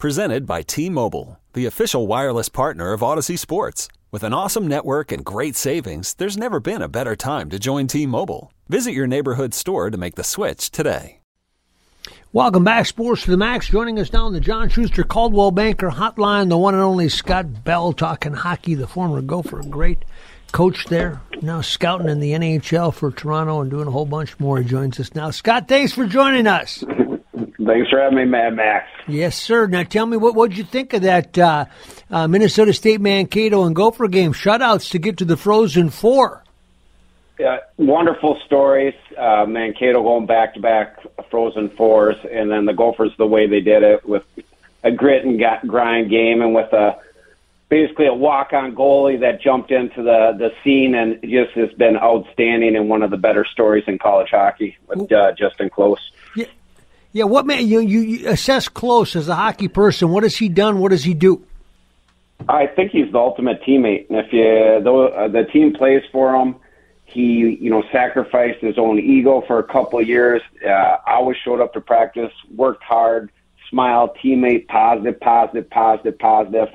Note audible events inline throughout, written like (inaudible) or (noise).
Presented by T-Mobile, the official wireless partner of Audacy Sports. With an awesome network and great savings, there's never been a better time to join T-Mobile. Visit your neighborhood store to make the switch today. Welcome back, Sports to the Max. Joining us now on the John Schuster Coldwell Banker Hotline, the one and only Scott Bell talking hockey, the former Gopher, great coach there, now scouting in the NHL for Toronto and doing a whole bunch more. He joins us now. Scott, thanks for joining us. (laughs) Thanks for having me, Mad Max. Yes, sir. Now tell me what what'd you think of that uh, uh, Minnesota State Mankato and Gopher game shutouts to get to the Frozen Four. Yeah, wonderful stories. Uh, Mankato going back to back Frozen Fours, and then the Gophers the way they did it with a grit and grind game, and with a basically a walk on goalie that jumped into the the scene and just has been outstanding and one of the better stories in college hockey with uh, Justen Close. Yeah. What man you, you assess Close as a hockey person? What has he done? What does he do? I think he's the ultimate teammate, and if you though uh, the team plays for him, he you know sacrificed his own ego for a couple of years. Uh, always showed up to practice, worked hard, smiled, teammate, positive, positive, positive, positive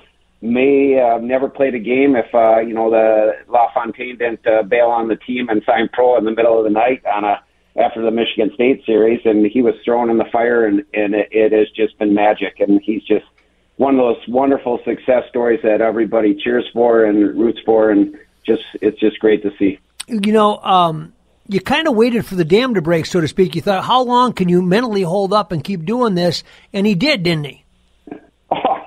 may uh, never played a game if uh, you know the LaFontaine didn't uh, bail on the team and sign pro in the middle of the night on a after the Michigan State series, and he was thrown in the fire, and and it, it has just been magic, and he's just one of those wonderful success stories that everybody cheers for and roots for, and just it's just great to see. You know. um you kind of waited for the dam to break, so to speak. You thought, how long can you mentally hold up and keep doing this? And he did, didn't he? (laughs) Oh,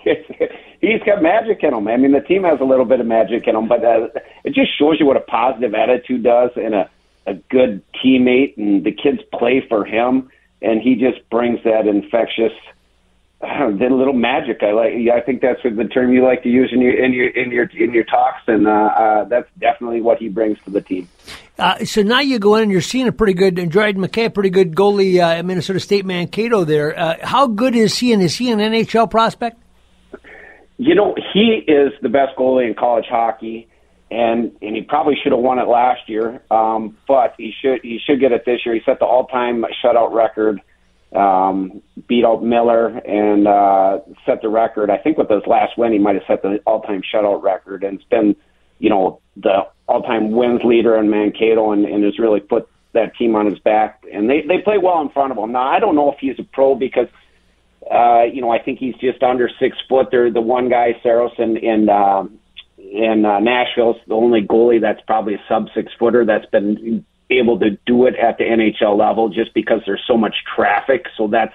he's got magic in him. I mean, the team has a little bit of magic in him, but uh, it just shows you what a positive attitude does and a a good teammate, and the kids play for him, and he just brings that infectious. Uh, then little magic. I like. I think that's the term you like to use in your in your in your in your talks, and uh, uh, that's definitely what he brings to the team. Uh, so now you go in and you're seeing a pretty good and Dryden McKay, a pretty good goalie uh, at Minnesota State Mankato. There, uh, how good is he? And is he an NHL prospect? You know, he is the best goalie in college hockey, and and he probably should have won it last year. Um, but he should he should get it this year. He set the all time shutout record, um, beat out Miller, and uh, set the record. I think with his last win, he might have set the all time shutout record, and it's been you know the all time wins leader in Mankato, and, and has really put that team on his back. And they they play well in front of him. Now I don't know if he's a pro because uh, you know, I think he's just under six foot. They're the one guy, Saros, in in, uh, in uh, Nashville's the only goalie that's probably a sub six footer that's been able to do it at the NHL level, just because there's so much traffic. So that's,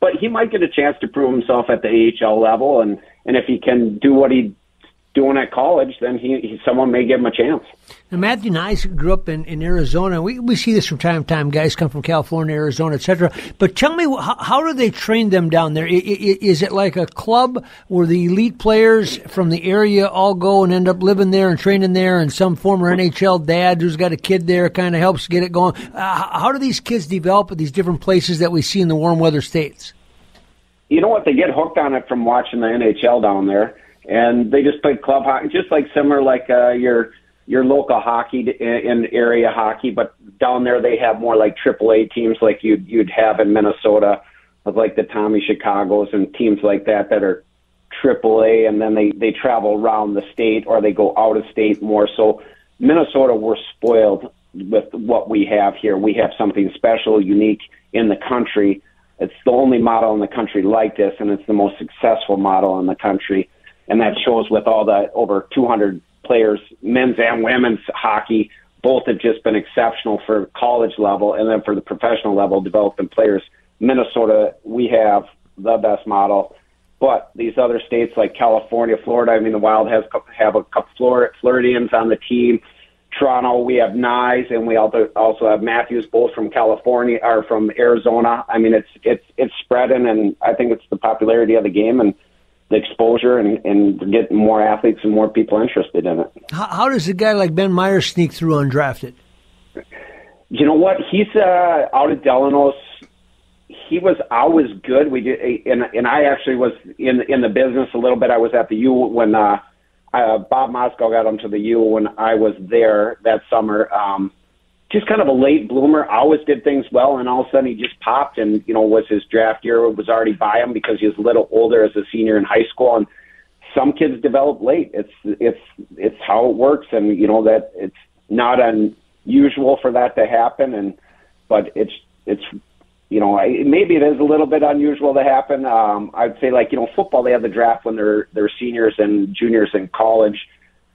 but he might get a chance to prove himself at the AHL level, and and if he can do what he doing at college, then he, he, someone may give him a chance. Now, Matthew Knies grew up in, in Arizona. We we see this from time to time. Guys come from California, Arizona, etc. But tell me, how, how, do they train them down there? Is it like a club where the elite players from the area all go and end up living there and training there, and some former NHL dad who's got a kid there kind of helps get it going? Uh, how do these kids develop at these different places that we see in the warm weather states? You know what? They get hooked on it from watching the NHL down there and they just played club hockey, just like similar like uh, your your local hockey in area hockey, but down there they have more like AAA teams like you'd you'd have in Minnesota, like the Tommy Chicago's and teams like that that are AAA, and then they they travel around the state or they go out of state more. So Minnesota, we're spoiled with what we have here. We have something special, unique in the country. It's the only model in the country like this, and it's the most successful model in the country and that shows with all the over 200 players, men's and women's hockey. Both have just been exceptional for college level, and then for the professional level, developing players. Minnesota, we have the best model, but these other states like California, Florida. I mean, the Wild has have a couple Floridians on the team. Toronto, we have Knies, and we also have Matthews, both from California or from Arizona. I mean, it's it's it's spreading, and I think it's the popularity of the game and the exposure and, and get more athletes and more people interested in it. How, how does a guy like Ben Meyers sneak through undrafted? You know what? He's uh, out of Delanos. He was always good. We did, and and I actually was in in the business a little bit. I was at the U when uh, uh, Bob Motzko got him to the U when I was there that summer. Um, just kind of a late bloomer. Always did things well, and all of a sudden he just popped. And you know, was his draft year was already by him because he was a little older as a senior in high school. And some kids develop late. It's it's it's how it works, and you know that it's not unusual for that to happen. And but it's it's you know I, maybe it is a little bit unusual to happen. Um, I'd say like you know football they have the draft when they're they're seniors and juniors in college.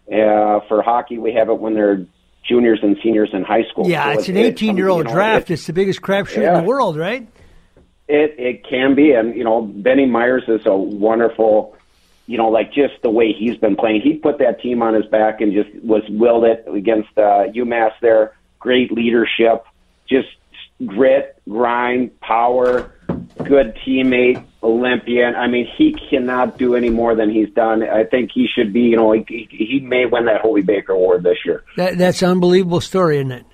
Uh, for hockey, we have it when they're juniors and seniors in high school. Yeah, so it's, an 18 year old draft. It, it's the biggest crapshoot yeah, in the world, right? It it can be, and you know, Benny Meyers is a wonderful, you know, like just the way he's been playing. He put that team on his back and just was willed it against uh, UMass. There, great leadership, just grit, grind, power, good teammate, Olympian. I mean, he cannot do any more than he's done. I think he should be, you know, he, he may win that Hobey Baker Award this year. That, that's an unbelievable story, isn't it?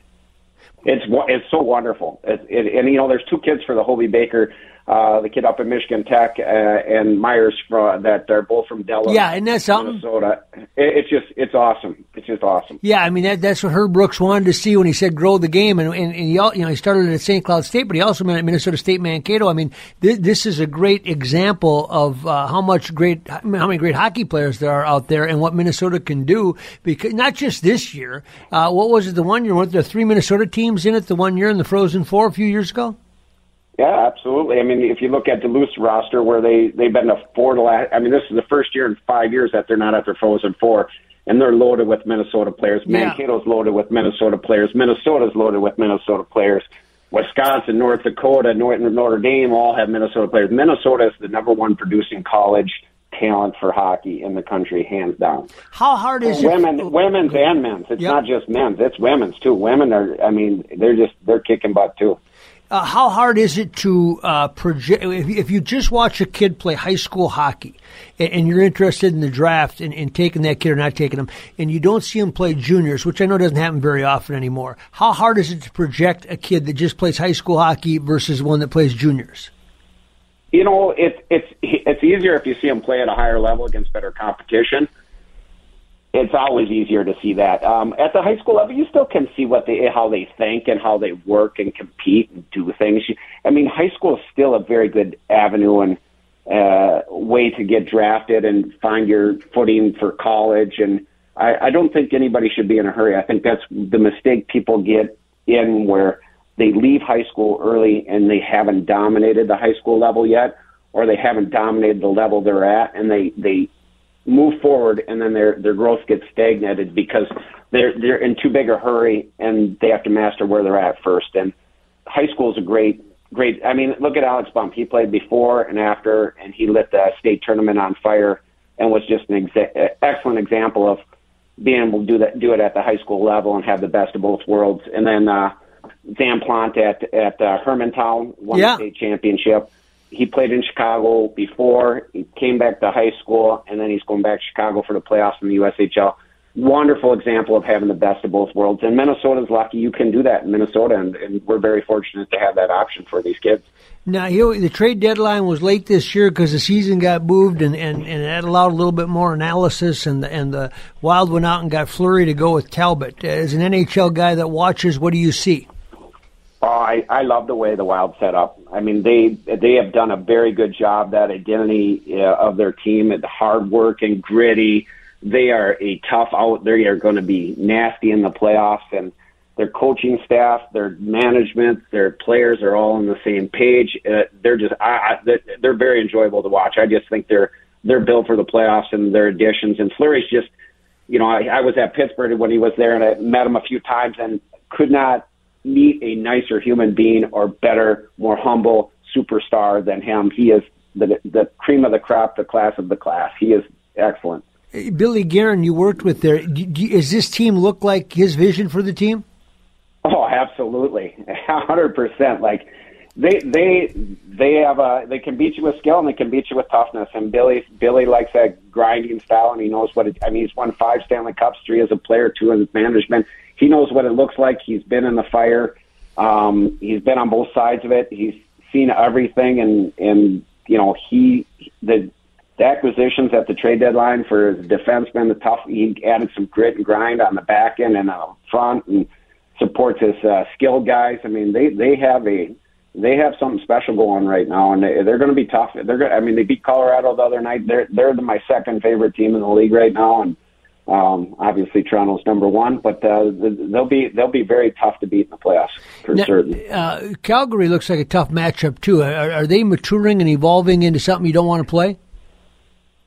It's it's so wonderful, it, it, and you know, there's two kids for the Hobey Baker uh, the kid up in Michigan Tech, uh, and Meyers from that are both from Delano. Yeah, and that's something. Minnesota. It, it's just it's awesome. It's just awesome. Yeah, I mean that, that's what Herb Brooks wanted to see when he said grow the game, and and, and he you know he started at St. Cloud State, but he also been at Minnesota State Mankato. I mean th- this is a great example of uh, how much great how many great hockey players there are out there, and what Minnesota can do. Because not just this year. Uh, what was it? The one year weren't there three Minnesota teams in it? The one year in the Frozen Four a few years ago. Yeah, absolutely. I mean, if you look at Duluth's roster, where they they've been a four to last. I mean, this is the first year in five years that they're not at their Frozen Four, and they're loaded with Minnesota players. Yeah. Mankato's loaded with Minnesota players. Minnesota's loaded with Minnesota players. Wisconsin, North Dakota, Notre Dame all have Minnesota players. Minnesota is the number one producing college talent for hockey in the country, hands down. How hard is women, it? Women's and men's. It's yep. not just men's. It's women's too. Women are. I mean, they're just they're kicking butt too. Uh, how hard is it to uh, project? If, if, you just watch a kid play high school hockey and, and you're interested in the draft and, and, taking that kid or not taking him, and you don't see him play juniors, which I know doesn't happen very often anymore, how hard is it to project a kid that just plays high school hockey versus one that plays juniors? You know, it's it's it's easier if you see him play at a higher level against better competition it's always easier to see that. Um, at the high school level, you still can see what they, how they think and how they work and compete and do things. I mean, high school is still a very good avenue and uh, way to get drafted and find your footing for college. And I, I don't think anybody should be in a hurry. I think that's the mistake people get in where they leave high school early and they haven't dominated the high school level yet, or they haven't dominated the level they're at, and they they move forward and then their their growth gets stagnated because they're they're in too big a hurry and they have to master where they're at first. And high school is a great great. I mean, look at Alex Bump. He played before and after, and he lit the state tournament on fire and was just an exa- excellent example of being able to do that do it at the high school level and have the best of both worlds. And then uh, Zam Plante at at uh, Hermantown won yeah. the state championship he played in Chicago before. He came back to high school, and then he's going back to Chicago for the playoffs in the USHL. Wonderful example of having the best of both worlds. And Minnesota's lucky you can do that in Minnesota, and, and we're very fortunate to have that option for these kids. Now, you know, the trade deadline was late this year because the season got moved, and, and, and that allowed a little bit more analysis. And the, and the Wild went out and got Fleury to go with Talbot. As an NHL guy that watches, what do you see? Oh, I, I love the way the Wild set up. I mean, they they have done a very good job. That identity uh, of their team, the hard work and gritty. They are a tough out. They are going to be nasty in the playoffs, and their coaching staff, their management, their players are all on the same page. Uh, they're just I, I, they're very enjoyable to watch. I just think they're they're built for the playoffs and their additions. And Fleury's just, you know, I, I was at Pittsburgh when he was there, and I met him a few times, and could not meet a nicer human being or better, more humble superstar than him. He is the the cream of the crop, the class of the class. He is excellent. Billy Guerin, you worked with there. Does this team look like his vision for the team? Oh, absolutely, (laughs) hundred percent. Like they they they have a they can beat you with skill and they can beat you with toughness. And Billy Billy likes that grinding style, and he knows what it. I mean, he's won five Stanley Cups, three as a player, two as management. He knows what it looks like. He's been in the fire. Um, he's been on both sides of it. He's seen everything, and and you know he the the acquisitions at the trade deadline for his defenseman, the tough. He added some grit and grind on the back end and on the front, and supports his uh, skilled guys. I mean, they they have a they have something special going right now, and they, they're going to be tough. They're going. I mean, they beat Colorado the other night. They're they're my second favorite team in the league right now, and um, obviously Toronto's number one. But uh, they'll be they'll be very tough to beat in the playoffs for now, certain. Uh, Calgary looks like a tough matchup too. Are, are they maturing and evolving into something you don't want to play?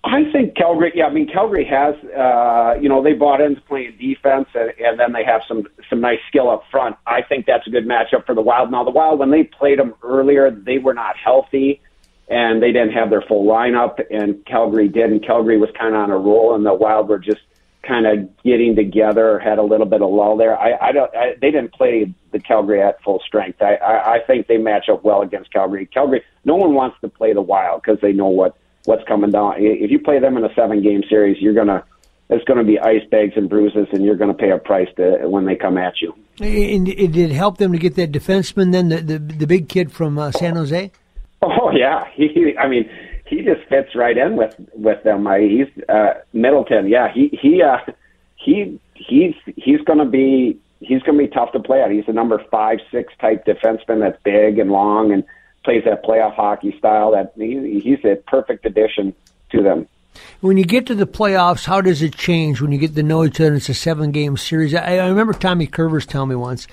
I think Calgary. Yeah, I mean Calgary has. Uh, you know, they bought into playing defense, and, and then they have some some nice skill up front. I think that's a good matchup for the Wild. Now, the Wild, when they played them earlier, they were not healthy, and they didn't have their full lineup. And Calgary did, and Calgary was kind of on a roll, and the Wild were just kind of getting together. Had a little bit of lull there. I, I don't. I, they didn't play the Calgary at full strength. I, I, I think they match up well against Calgary. Calgary. No one wants to play the Wild because they know what what's coming down. If you play them in a seven game series, you're gonna it's going to be ice bags and bruises, and you're going to pay a price to, when they come at you. And it did help them to get that defenseman, then the the, the big kid from uh, San Jose. Oh yeah, (laughs) he. I mean, he just fits right in with with them. I, he's uh, Middleton. Yeah, he he uh, he he's he's going to be he's going to be tough to play at. He's a number five six type defenseman that's big and long and plays that playoff hockey style. That he, he's a perfect addition to them. When you get to the playoffs, how does it change when you get to know each other? It's a seven game series. I, I remember Tommy Kurvers telling me once.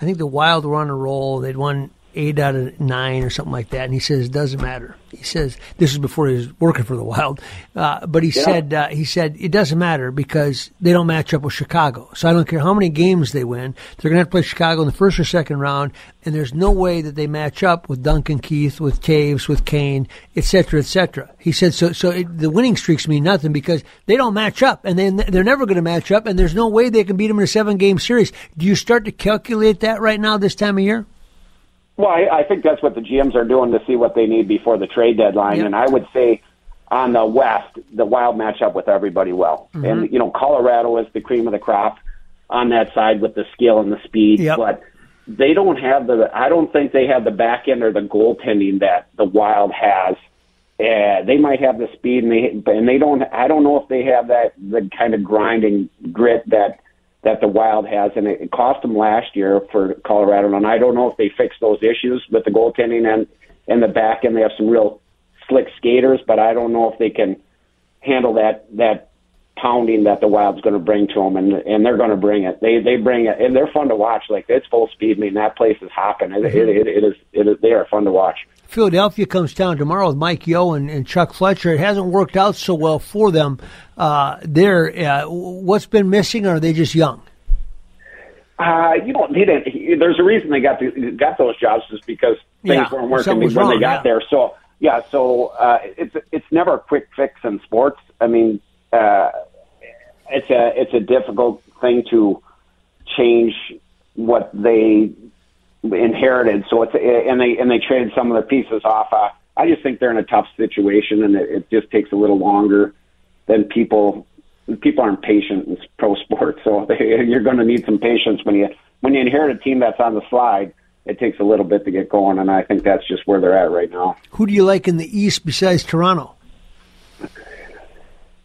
I think the Wild were on a roll. They'd won eight out of nine or something like that. And he says it doesn't matter. He says this is before he was working for the Wild, uh, but he yeah. said uh, he said it doesn't matter because they don't match up with Chicago. So I don't care how many games they win. They're going to have to play Chicago in the first or second round, and there's no way that they match up with Duncan Keith, with Toews, with Kane, etc., etc. He said so. So it, the winning streaks mean nothing because they don't match up, and then they're never going to match up, and there's no way they can beat them in a seven game series. Do you start to calculate that right now this time of year? Well, I, I think that's what the GMs are doing to see what they need before the trade deadline. Yep. And I would say on the West, the Wild match up with everybody well. Mm-hmm. And, you know, Colorado is the cream of the crop on that side with the skill and the speed. Yep. But they don't have the, I don't think they have the back end or the goaltending that the Wild has. Uh, they might have the speed, and they and they don't. I don't know if they have that the kind of grinding grit that that the Wild has, and it cost them last year for Colorado. And I don't know if they fix those issues with the goaltending and and the back end. They have some real slick skaters, but I don't know if they can handle that that pounding that the Wild's going to bring to them, and and they're going to bring it. They they bring it, and they're fun to watch. Like it's full speed. I mean, that place is hopping. It, mm-hmm. it, it, it is it is they are fun to watch. Philadelphia comes down tomorrow with Mike Yeo and, and Chuck Fletcher. It hasn't worked out so well for them uh, there. Uh, what's been missing? Or are they just young? Uh, you know, they didn't. There's a reason they got the, got those jobs, is because things yeah, weren't working when wrong, they got yeah. there. So yeah, so uh, it's it's never a quick fix in sports. I mean, uh, it's a it's a difficult thing to change what they inherited. So it's and they and they traded some of the pieces off. Uh, I just think they're in a tough situation, and it, it just takes a little longer than people. People aren't patient in pro (laughs) sports, so they, (laughs) you're going to need some patience when you when you inherit a team that's on the slide. It takes a little bit to get going, and I think that's just where they're at right now. Who do you like in the East besides Toronto?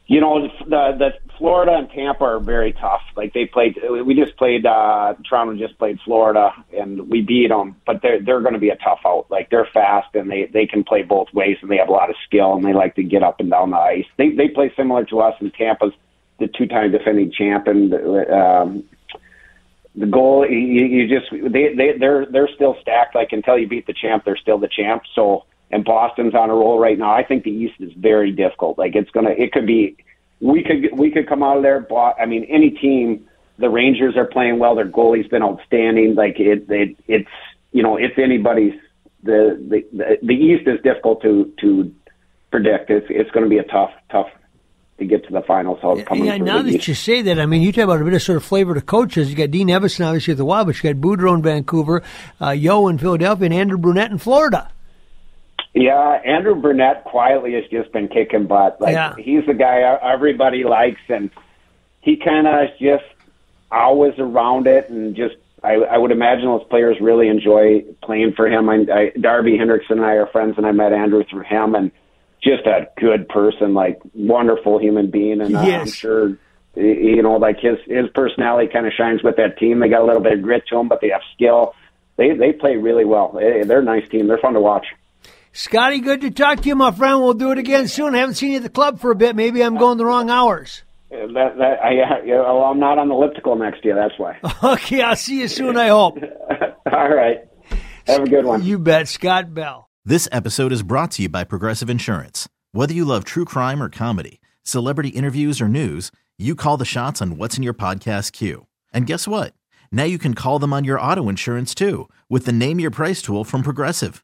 You know, the the Florida and Tampa are very tough. Like they played, we just played. uh Toronto just played Florida, and we beat them. But they're they're going to be a tough out. Like they're fast and they they can play both ways, and they have a lot of skill, and they like to get up and down the ice. They they play similar to us, and Tampa's the two time defending champ, and um, the goal you, you just they they they're they're still stacked. Like until you beat the champ, they're still the champ. So and Boston's on a roll right now. I think the East is very difficult. Like it's gonna, it could be, we could we could come out of there. But I mean, any team. The Rangers are playing well. Their goalie's been outstanding. Like it, it it's you know, it's anybody's. The the the East is difficult to to predict. It's it's going to be a tough tough to get to the finals. It's coming yeah, now that East. you say that, I mean, you talk about a bit of sort of flavor to coaches. You got Dean Evason, obviously, at the Wild, but you got Boudreau in Vancouver, uh, Yeo in Philadelphia, and Andrew Brunette in Florida. Yeah, Andrew Brunette quietly has just been kicking butt. Like Yeah. he's the guy everybody likes, and he kind of just always around it, and just I, I would imagine those players really enjoy playing for him. I, I, Darby Hendrickson and I are friends, and I met Andrew through him, and just a good person, like wonderful human being, and uh, I'm sure you know, like his his personality kind of shines with that team. They got a little bit of grit to them, but they have skill. They they play really well. They- They're a nice team. They're fun to watch. Scotty, good to talk to you, my friend. We'll do it again soon. I haven't seen you at the club for a bit. Maybe I'm going the wrong hours. Uh, That, that I, yeah, well, I'm not on the elliptical next year. That's why. (laughs) Okay, I'll see you soon, I hope. (laughs) All right. Have a good one. You bet. Scott Bell. This episode is brought to you by Progressive Insurance. Whether you love true crime or comedy, celebrity interviews or news, you call the shots on what's in your podcast queue. And guess what? Now you can call them on your auto insurance too with the Name Your Price tool from Progressive.